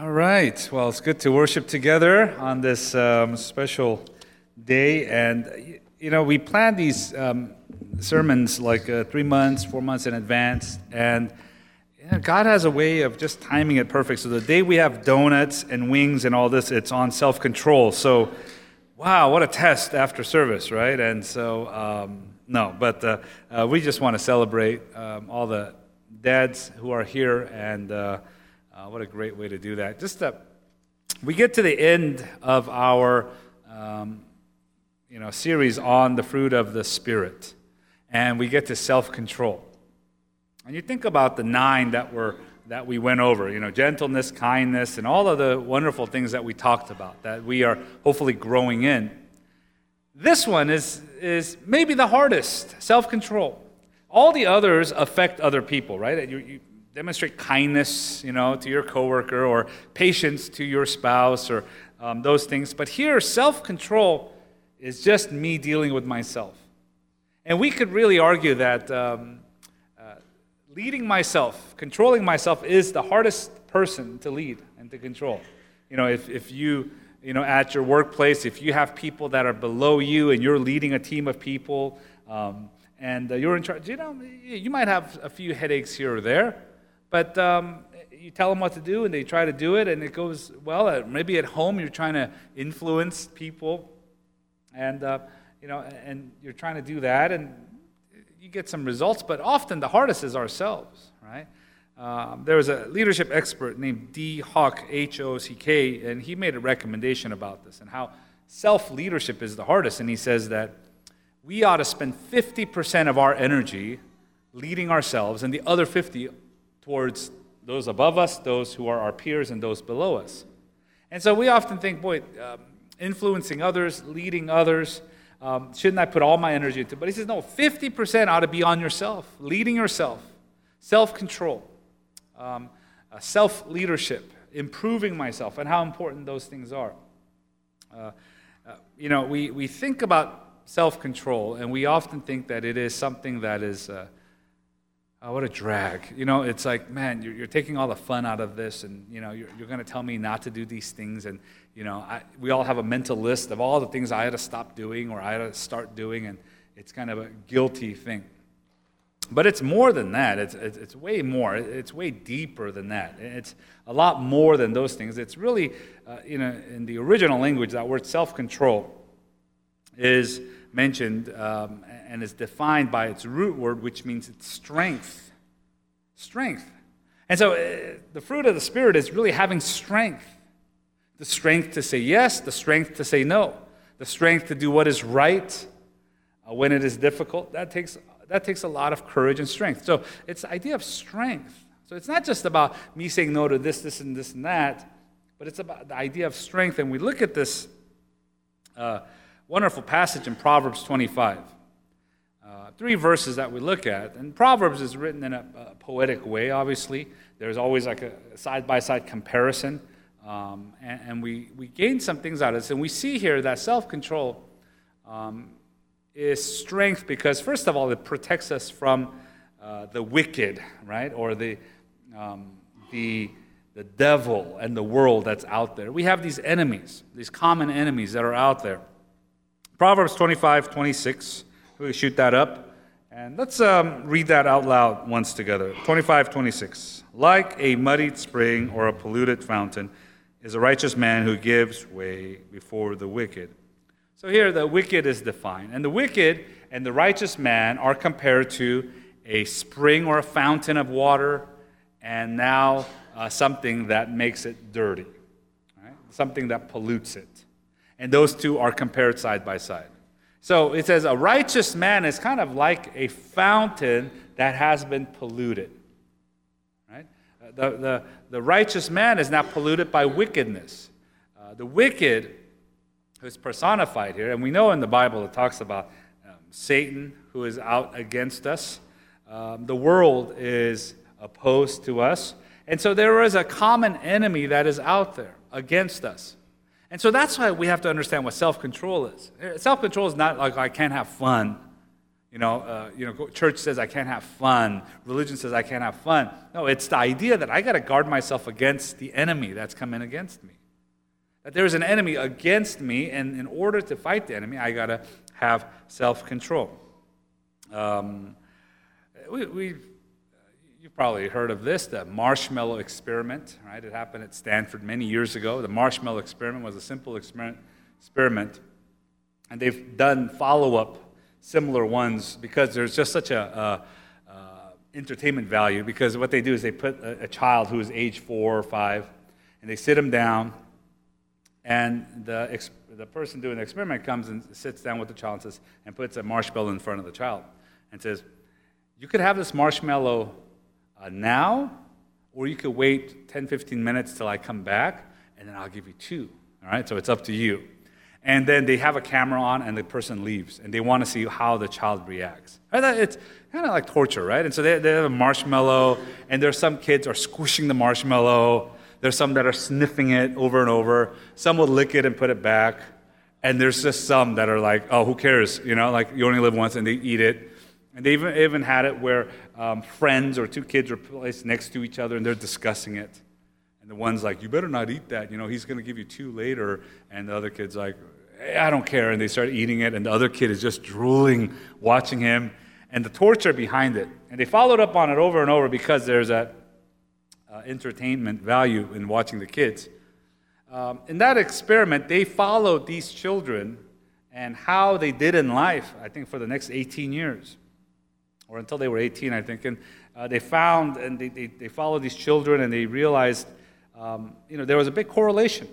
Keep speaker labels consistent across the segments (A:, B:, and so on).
A: All right. Well, it's good to worship together on this um, special day. And, you know, we plan these um, sermons like uh, three months, four months in advance. And you know, God has a way of just timing it perfect. So the day we have donuts and wings and all this, it's on self control. So, wow, what a test after service, right? And so, um, no, but uh, uh, we just want to celebrate um, all the dads who are here and. Uh, what a great way to do that. Just uh, we get to the end of our um, you know series on the fruit of the spirit, and we get to self-control. And you think about the nine that were that we went over. You know, gentleness, kindness, and all of the wonderful things that we talked about that we are hopefully growing in. This one is is maybe the hardest. Self-control. All the others affect other people, right? You, you, demonstrate kindness, you know, to your coworker or patience to your spouse or um, those things. But here, self-control is just me dealing with myself. And we could really argue that um, uh, leading myself, controlling myself, is the hardest person to lead and to control. You know, if, if you, you know, at your workplace, if you have people that are below you and you're leading a team of people, um, and uh, you're in charge, you know, you might have a few headaches here or there. But um, you tell them what to do, and they try to do it, and it goes well. Uh, maybe at home you're trying to influence people, and uh, you know, and you're trying to do that, and you get some results. But often the hardest is ourselves, right? Um, there was a leadership expert named Dee Hock, H O C K, and he made a recommendation about this and how self leadership is the hardest. And he says that we ought to spend 50% of our energy leading ourselves, and the other 50 towards those above us, those who are our peers, and those below us. And so we often think, boy, um, influencing others, leading others, um, shouldn't I put all my energy into? But he says, no, 50% ought to be on yourself, leading yourself, self control, um, uh, self leadership, improving myself, and how important those things are. Uh, uh, you know, we, we think about self control, and we often think that it is something that is. Oh, what a drag. You know, it's like, man, you're, you're taking all the fun out of this, and, you know, you're, you're going to tell me not to do these things. And, you know, I, we all have a mental list of all the things I had to stop doing or I had to start doing, and it's kind of a guilty thing. But it's more than that. It's, it's, it's way more. It's way deeper than that. It's a lot more than those things. It's really, uh, you know, in the original language, that word self control is mentioned um, and is defined by its root word, which means it's strength. Strength. And so uh, the fruit of the Spirit is really having strength the strength to say yes, the strength to say no, the strength to do what is right uh, when it is difficult. That takes, that takes a lot of courage and strength. So it's the idea of strength. So it's not just about me saying no to this, this, and this, and that, but it's about the idea of strength. And we look at this. Uh, wonderful passage in Proverbs 25. Three verses that we look at. And Proverbs is written in a, a poetic way, obviously. There's always like a side by side comparison. Um, and, and, we, we gain some things out of this. And we see here that self control um, is strength because, first of all, it protects us from uh, the wicked, right? Or the, um, the, the devil and the world that's out there. We have these enemies, these common enemies that are out there. Proverbs 25, 26. We shoot that up. And let's um, read that out loud once together. 25, 26. Like a muddied spring or a polluted fountain is a righteous man who gives way before the wicked. So here the wicked is defined. And the wicked and the righteous man are compared to a spring or a fountain of water and now uh, something that makes it dirty, right? something that pollutes it. And those two are compared side by side. So it says a righteous man is kind of like a fountain that has been polluted. Right? The, the, the righteous man is not polluted by wickedness. Uh, the wicked, who's personified here, and we know in the Bible it talks about um, Satan, who is out against us. Um, the world is opposed to us. And so there is a common enemy that is out there against us. And so that's why we have to understand what self control is. Self control is not like I can't have fun. You know, uh, you know, church says I can't have fun. Religion says I can't have fun. No, it's the idea that I got to guard myself against the enemy that's coming against me. That there's an enemy against me, and in order to fight the enemy, I got to have self control. Um, we, we, you've probably heard of this, the marshmallow experiment, right? It happened at Stanford many years ago. The marshmallow experiment was a simple experiment, and they've done follow up similar ones because there's just such a, a, a, entertainment value. Because what they do is they put a, a child who is age four or five, and they sit him down, and the, the person doing the experiment comes and sits down with the child and, says, and puts a marshmallow in front of the child and says, You could have this marshmallow uh, now, or you could wait 10, 15 minutes till I come back, and then I'll give you two. All right, so it's up to you. And then they have a camera on, and the person leaves, and they want to see how the child reacts. It's kind of like torture, right? And so they, they have a marshmallow, and there's some kids are squishing the marshmallow. There's some that are sniffing it over and over. Some will lick it and put it back. And there's just some that are like, oh, who cares? You know, like you only live once, and they eat it. And they even, even had it where um, friends or two kids are placed next to each other, and they're discussing it. And the one's like, you better not eat that. You know, he's going to give you two later. And the other kid's like, hey, I don't care. And they start eating it. And the other kid is just drooling, watching him. And the torture behind it. And they followed up on it over and over because there's that uh, entertainment value in watching the kids. Um, in that experiment, they followed these children and how they did in life, I think, for the next 18 years, or until they were 18, I think. And uh, they found and they, they, they, followed these children and they realized um, you know, there was a big correlation.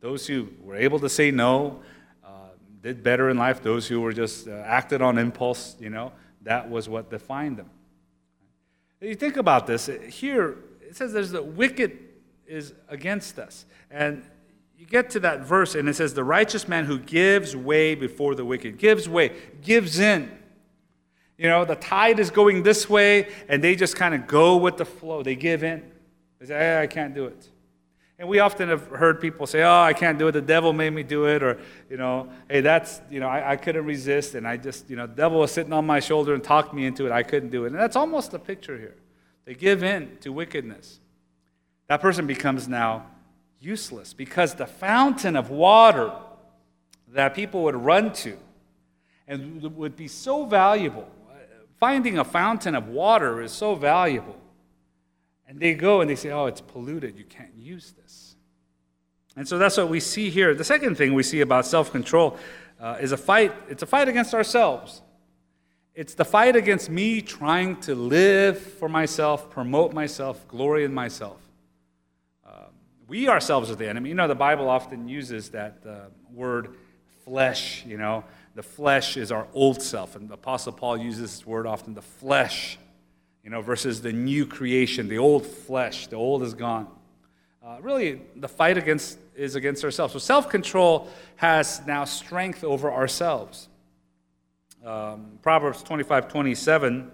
A: Those who were able to say no uh, did better in life. Those who were just uh, acted on impulse, you know, that was what defined them. If You think about this. Here, it says there's the wicked is against us. And you get to that verse, and it says, The righteous man who gives way before the wicked, gives way, gives in. You know, the tide is going this way, and they just kind of go with the flow. They give in. They say, hey, I can't do it. And we often have heard people say, oh, I can't do it. The devil made me do it. Or, you know, hey, that's, you know, I, I couldn't resist. And I just, you know, the devil was sitting on my shoulder and talked me into it. I couldn't do it. And that's almost the picture here. They give in to wickedness. That person becomes now useless because the fountain of water that people would run to and would be so valuable, finding a fountain of water is so valuable and they go and they say, oh, it's polluted. You can't use this. And so that's what we see here. The second thing we see about self control uh, is a fight. It's a fight against ourselves. It's the fight against me trying to live for myself, promote myself, glory in myself. Uh, we ourselves are the enemy. You know, the Bible often uses that uh, word flesh, you know. The flesh is our old self. And the Apostle Paul uses this word often, the flesh you know, versus the new creation, the old flesh, the old is gone. Uh, really, the fight against is against ourselves. So self-control has now strength over ourselves. Um, Proverbs 25, 27.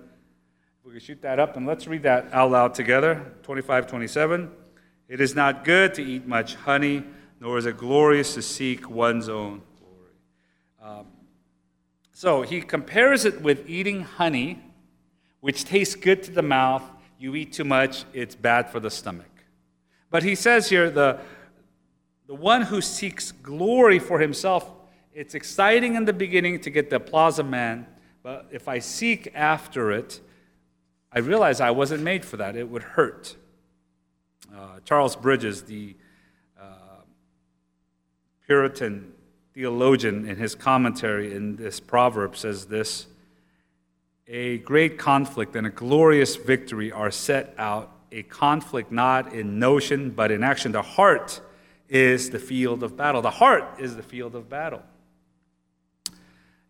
A: We can shoot that up and let's read that out loud together. 25, 27. It is not good to eat much honey, nor is it glorious to seek one's own glory. Um, so he compares it with eating honey which tastes good to the mouth. You eat too much, it's bad for the stomach. But he says here the, the one who seeks glory for himself, it's exciting in the beginning to get the applause of man, but if I seek after it, I realize I wasn't made for that. It would hurt. Uh, Charles Bridges, the uh, Puritan theologian, in his commentary in this proverb, says this a great conflict and a glorious victory are set out, a conflict not in notion but in action. The heart is the field of battle. The heart is the field of battle.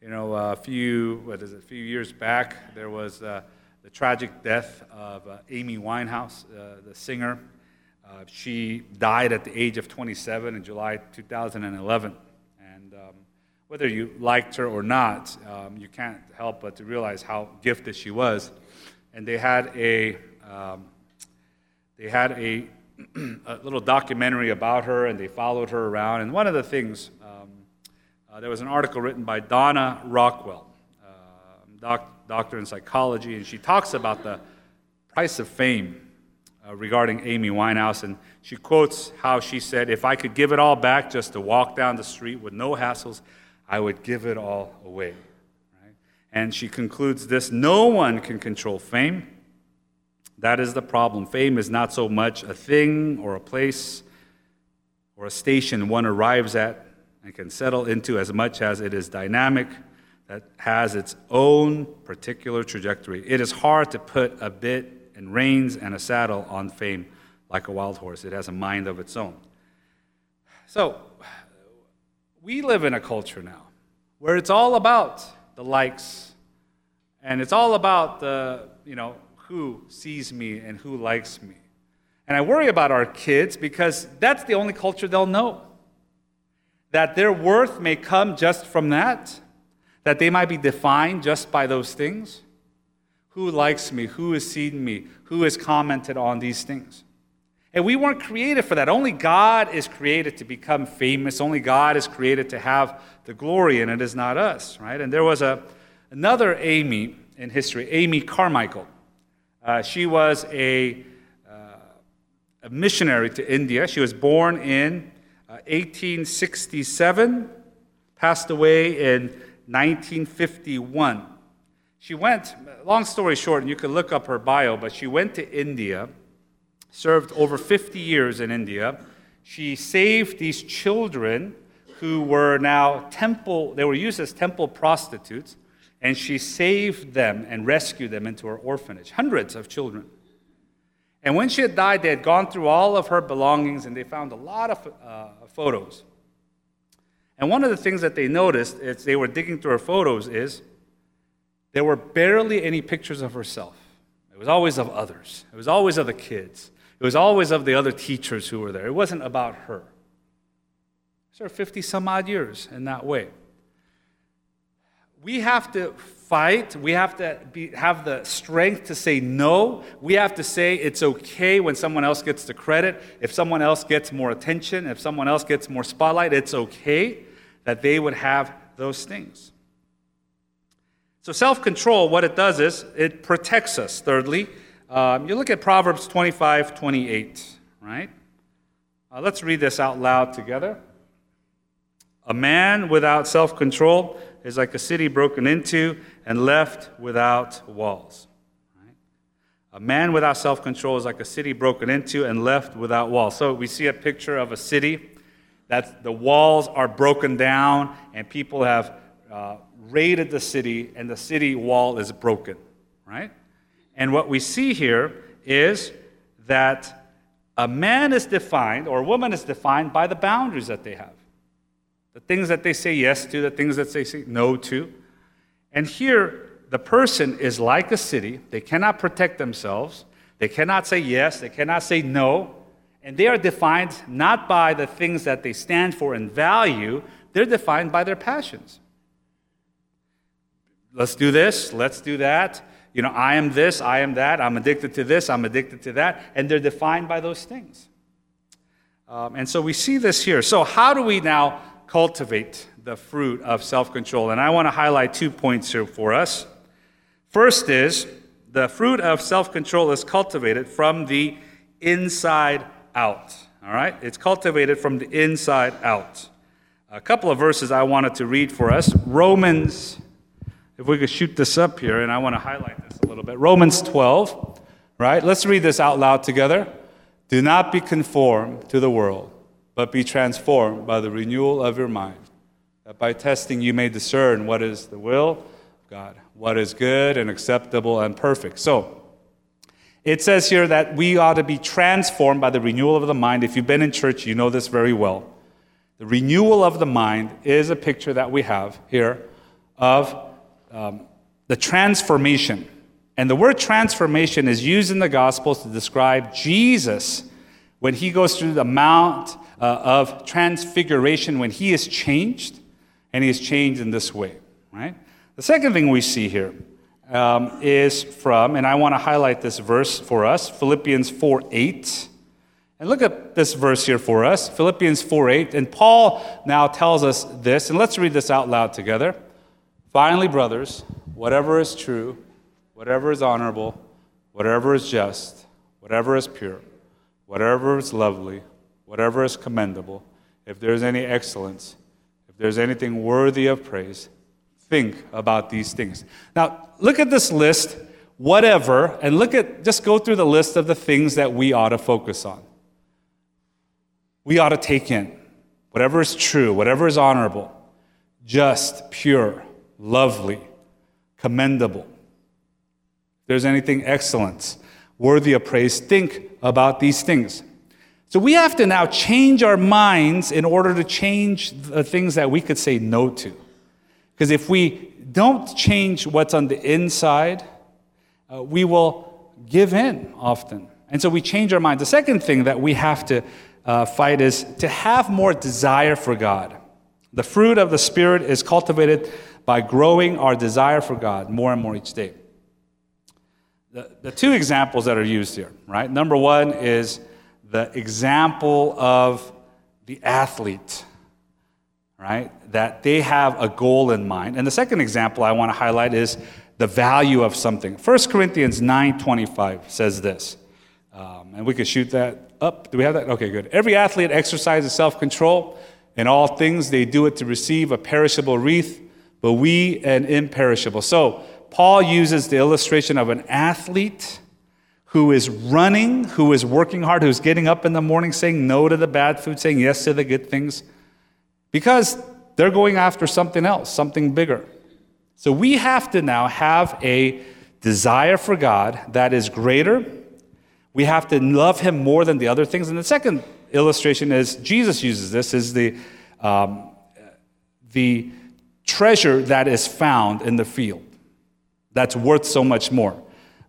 A: You know, a few, what is it, a few years back, there was uh, the tragic death of uh, Amy Winehouse, uh, the singer. Uh, she died at the age of 27 in July 2011 whether you liked her or not, um, you can't help but to realize how gifted she was. And they had a, um, they had a, a, little documentary about her, and they followed her around. And one of the things, um, uh, there was an article written by Donna Rockwell. Uh, doc, doctor in psychology, and she talks about the price of fame uh, regarding Amy Winehouse. And she quotes how she said, If I could give it all back just to walk down the street with no hassles, I would give it all away. Right? And she concludes this No one can control fame. That is the problem. Fame is not so much a thing or a place or a station one arrives at and can settle into as much as it is dynamic, that has its own particular trajectory. It is hard to put a bit and reins and a saddle on fame like a wild horse. It has a mind of its own. So, we live in a culture now where it's all about the likes and it's all about the, you know, who sees me and who likes me. And I worry about our kids because that's the only culture they'll know. That their worth may come just from that, that they might be defined just by those things. Who likes me? Who has seen me? Who has commented on these things? And we weren't created for that. Only God is created to become famous. Only God is created to have the glory, and it is not us, right? And there was a, another Amy in history, Amy Carmichael. Uh, she was a, uh, a, missionary to India. She was born in uh, 1867, passed away in 1951. She went, long story short, and you can look up her bio, but she went to India, served over 50 years in India. She saved these children who were now temple, they were used as temple prostitutes, and she saved them and rescued them into her orphanage, hundreds of children. And when she had died, they had gone through all of her belongings and they found a lot of uh, photos. And one of the things that they noticed as they were digging through her photos is there were barely any pictures of herself. It was always of others, it was always of the kids, it was always of the other teachers who were there. It wasn't about her. So, 50 some odd years in that way. We have to fight. We have to be, have the strength to say no. We have to say it's okay when someone else gets the credit. If someone else gets more attention, if someone else gets more spotlight, it's okay that they would have those things. So, self control, what it does is it protects us. Thirdly, um, you look at Proverbs 25 28, right? Uh, let's read this out loud together. A man without self control is like a city broken into and left without walls. Right? A man without self control is like a city broken into and left without walls. So we see a picture of a city that the walls are broken down and people have uh, raided the city and the city wall is broken, right? And what we see here is that a man is defined or a woman is defined by the boundaries that they have. The things that they say yes to, the things that they say no to. And here, the person is like a city. They cannot protect themselves. They cannot say yes. They cannot say no. And they are defined not by the things that they stand for and value, they're defined by their passions let's do this, let's do that. You know, I am this, I am that, I'm addicted to this, I'm addicted to that, and they're defined by those things. Um, and so we see this here. So, how do we now cultivate the fruit of self control? And I want to highlight two points here for us. First is the fruit of self control is cultivated from the inside out. All right? It's cultivated from the inside out. A couple of verses I wanted to read for us Romans if we could shoot this up here, and I want to highlight this a little bit. Romans 12, right? Let's read this out loud together. Do not be conformed to the world, but be transformed by the renewal of your mind, that by testing you may discern what is the will of God, what is good and acceptable and perfect. So, it says here that we ought to be transformed by the renewal of the mind. If you've been in church, you know this very well. The renewal of the mind is a picture that we have here of um, the transformation. And the word transformation is used in the Gospels to describe Jesus when he goes through the Mount uh, of Transfiguration, when he is changed, and he is changed in this way, right? The second thing we see here um, is from, and I want to highlight this verse for us, Philippians 4 8. And look at this verse here for us, Philippians 4 8. And Paul now tells us this, and let's read this out loud together. Finally, brothers, whatever is true, whatever is honorable, whatever is just, whatever is pure, whatever is lovely, whatever is commendable, if there's any excellence, if there's anything worthy of praise, think about these things. Now, look at this list, whatever, and look at, just go through the list of the things that we ought to focus on. We ought to take in whatever is true, whatever is honorable, just, pure, lovely, commendable. If there's anything excellent, worthy of praise, think about these things. So we have to now change our minds in order to change the things that we could say no to. Because if we don't change what's on the inside, uh, we will give in often. And so we change our minds. The second thing that we have to uh, fight is to have more desire for God. The fruit of the Spirit is cultivated by growing our desire for God more and more each day. The, the two examples that are used here, right? Number one is the example of the athlete, right? That they have a goal in mind. And the second example I want to highlight is the value of something. 1 Corinthians 9.25 says this. Um, and we could shoot that up. Do we have that? Okay, good. Every athlete exercises self-control. In all things, they do it to receive a perishable wreath, but we an imperishable. So Paul uses the illustration of an athlete who is running, who is working hard, who's getting up in the morning saying no to the bad food, saying yes to the good things, because they're going after something else, something bigger. So we have to now have a desire for God that is greater. We have to love Him more than the other things. And the second illustration is Jesus uses this is the um, the treasure that is found in the field that's worth so much more.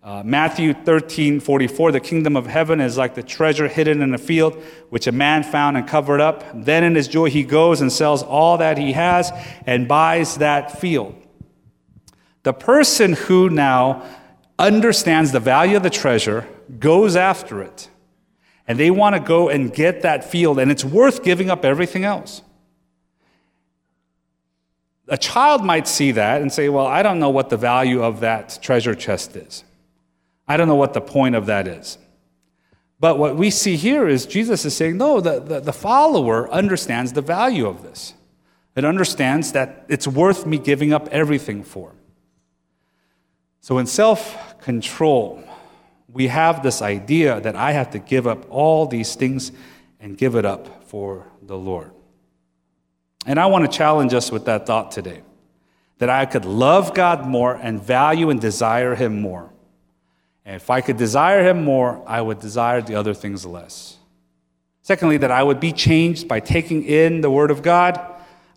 A: Uh, Matthew 13, 44, the kingdom of heaven is like the treasure hidden in a field, which a man found and covered up. Then in his joy, he goes and sells all that he has and buys that field. The person who now understands the value of the treasure goes after it. And they want to go and get that field, and it's worth giving up everything else. A child might see that and say, Well, I don't know what the value of that treasure chest is. I don't know what the point of that is. But what we see here is Jesus is saying, no, the, the, the, follower understands the value of this. It understands that it's worth me giving up everything for. So in self control, we have this idea that I have to give up all these things and give it up for the Lord. And I want to challenge us with that thought today that I could love God more and value and desire Him more and if I could desire him more, I would desire the other things less. Secondly, that I would be changed by taking in the Word of God.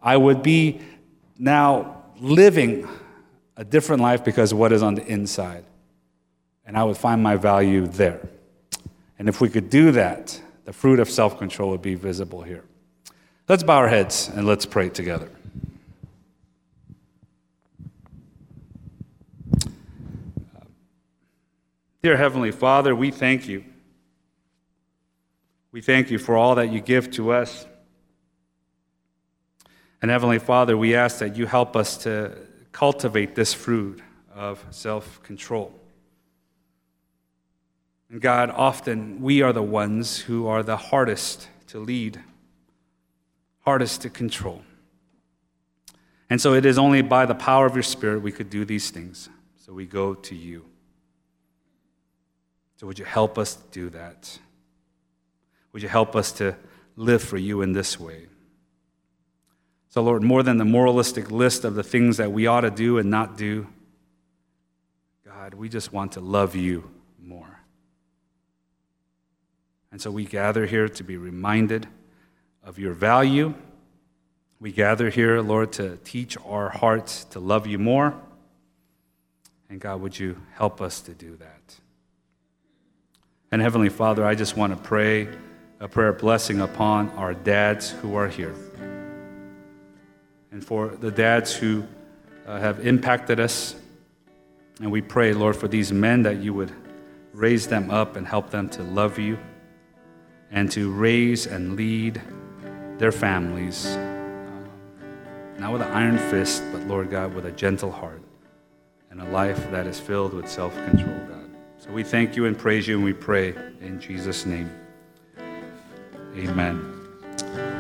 A: I would be now living a different life because of what is on the inside. And I would find my value there. And if we could do that, the fruit of self control would be visible here. Let's bow our heads and let's pray together. Dear Heavenly Father, we thank you. We thank you for all that you give to us. And Heavenly Father, we ask that you help us to cultivate this fruit of self control. And God, often we are the ones who are the hardest to lead, hardest to control. And so it is only by the power of your Spirit we could do these things. So we go to you. So, would you help us do that? Would you help us to live for you in this way? So, Lord, more than the moralistic list of the things that we ought to do and not do, God, we just want to love you more. And so we gather here to be reminded of your value. We gather here, Lord, to teach our hearts to love you more. And God, would you help us to do that? And Heavenly Father, I just want to pray a prayer blessing upon our dads who are here. And for the dads who uh, have impacted us. And we pray, Lord, for these men that you would raise them up and help them to love you and to raise and lead their families, uh, not with an iron fist, but Lord God, with a gentle heart. and a life that is filled with self control, God. So we thank you and praise you and we pray in Jesus' name. Amen.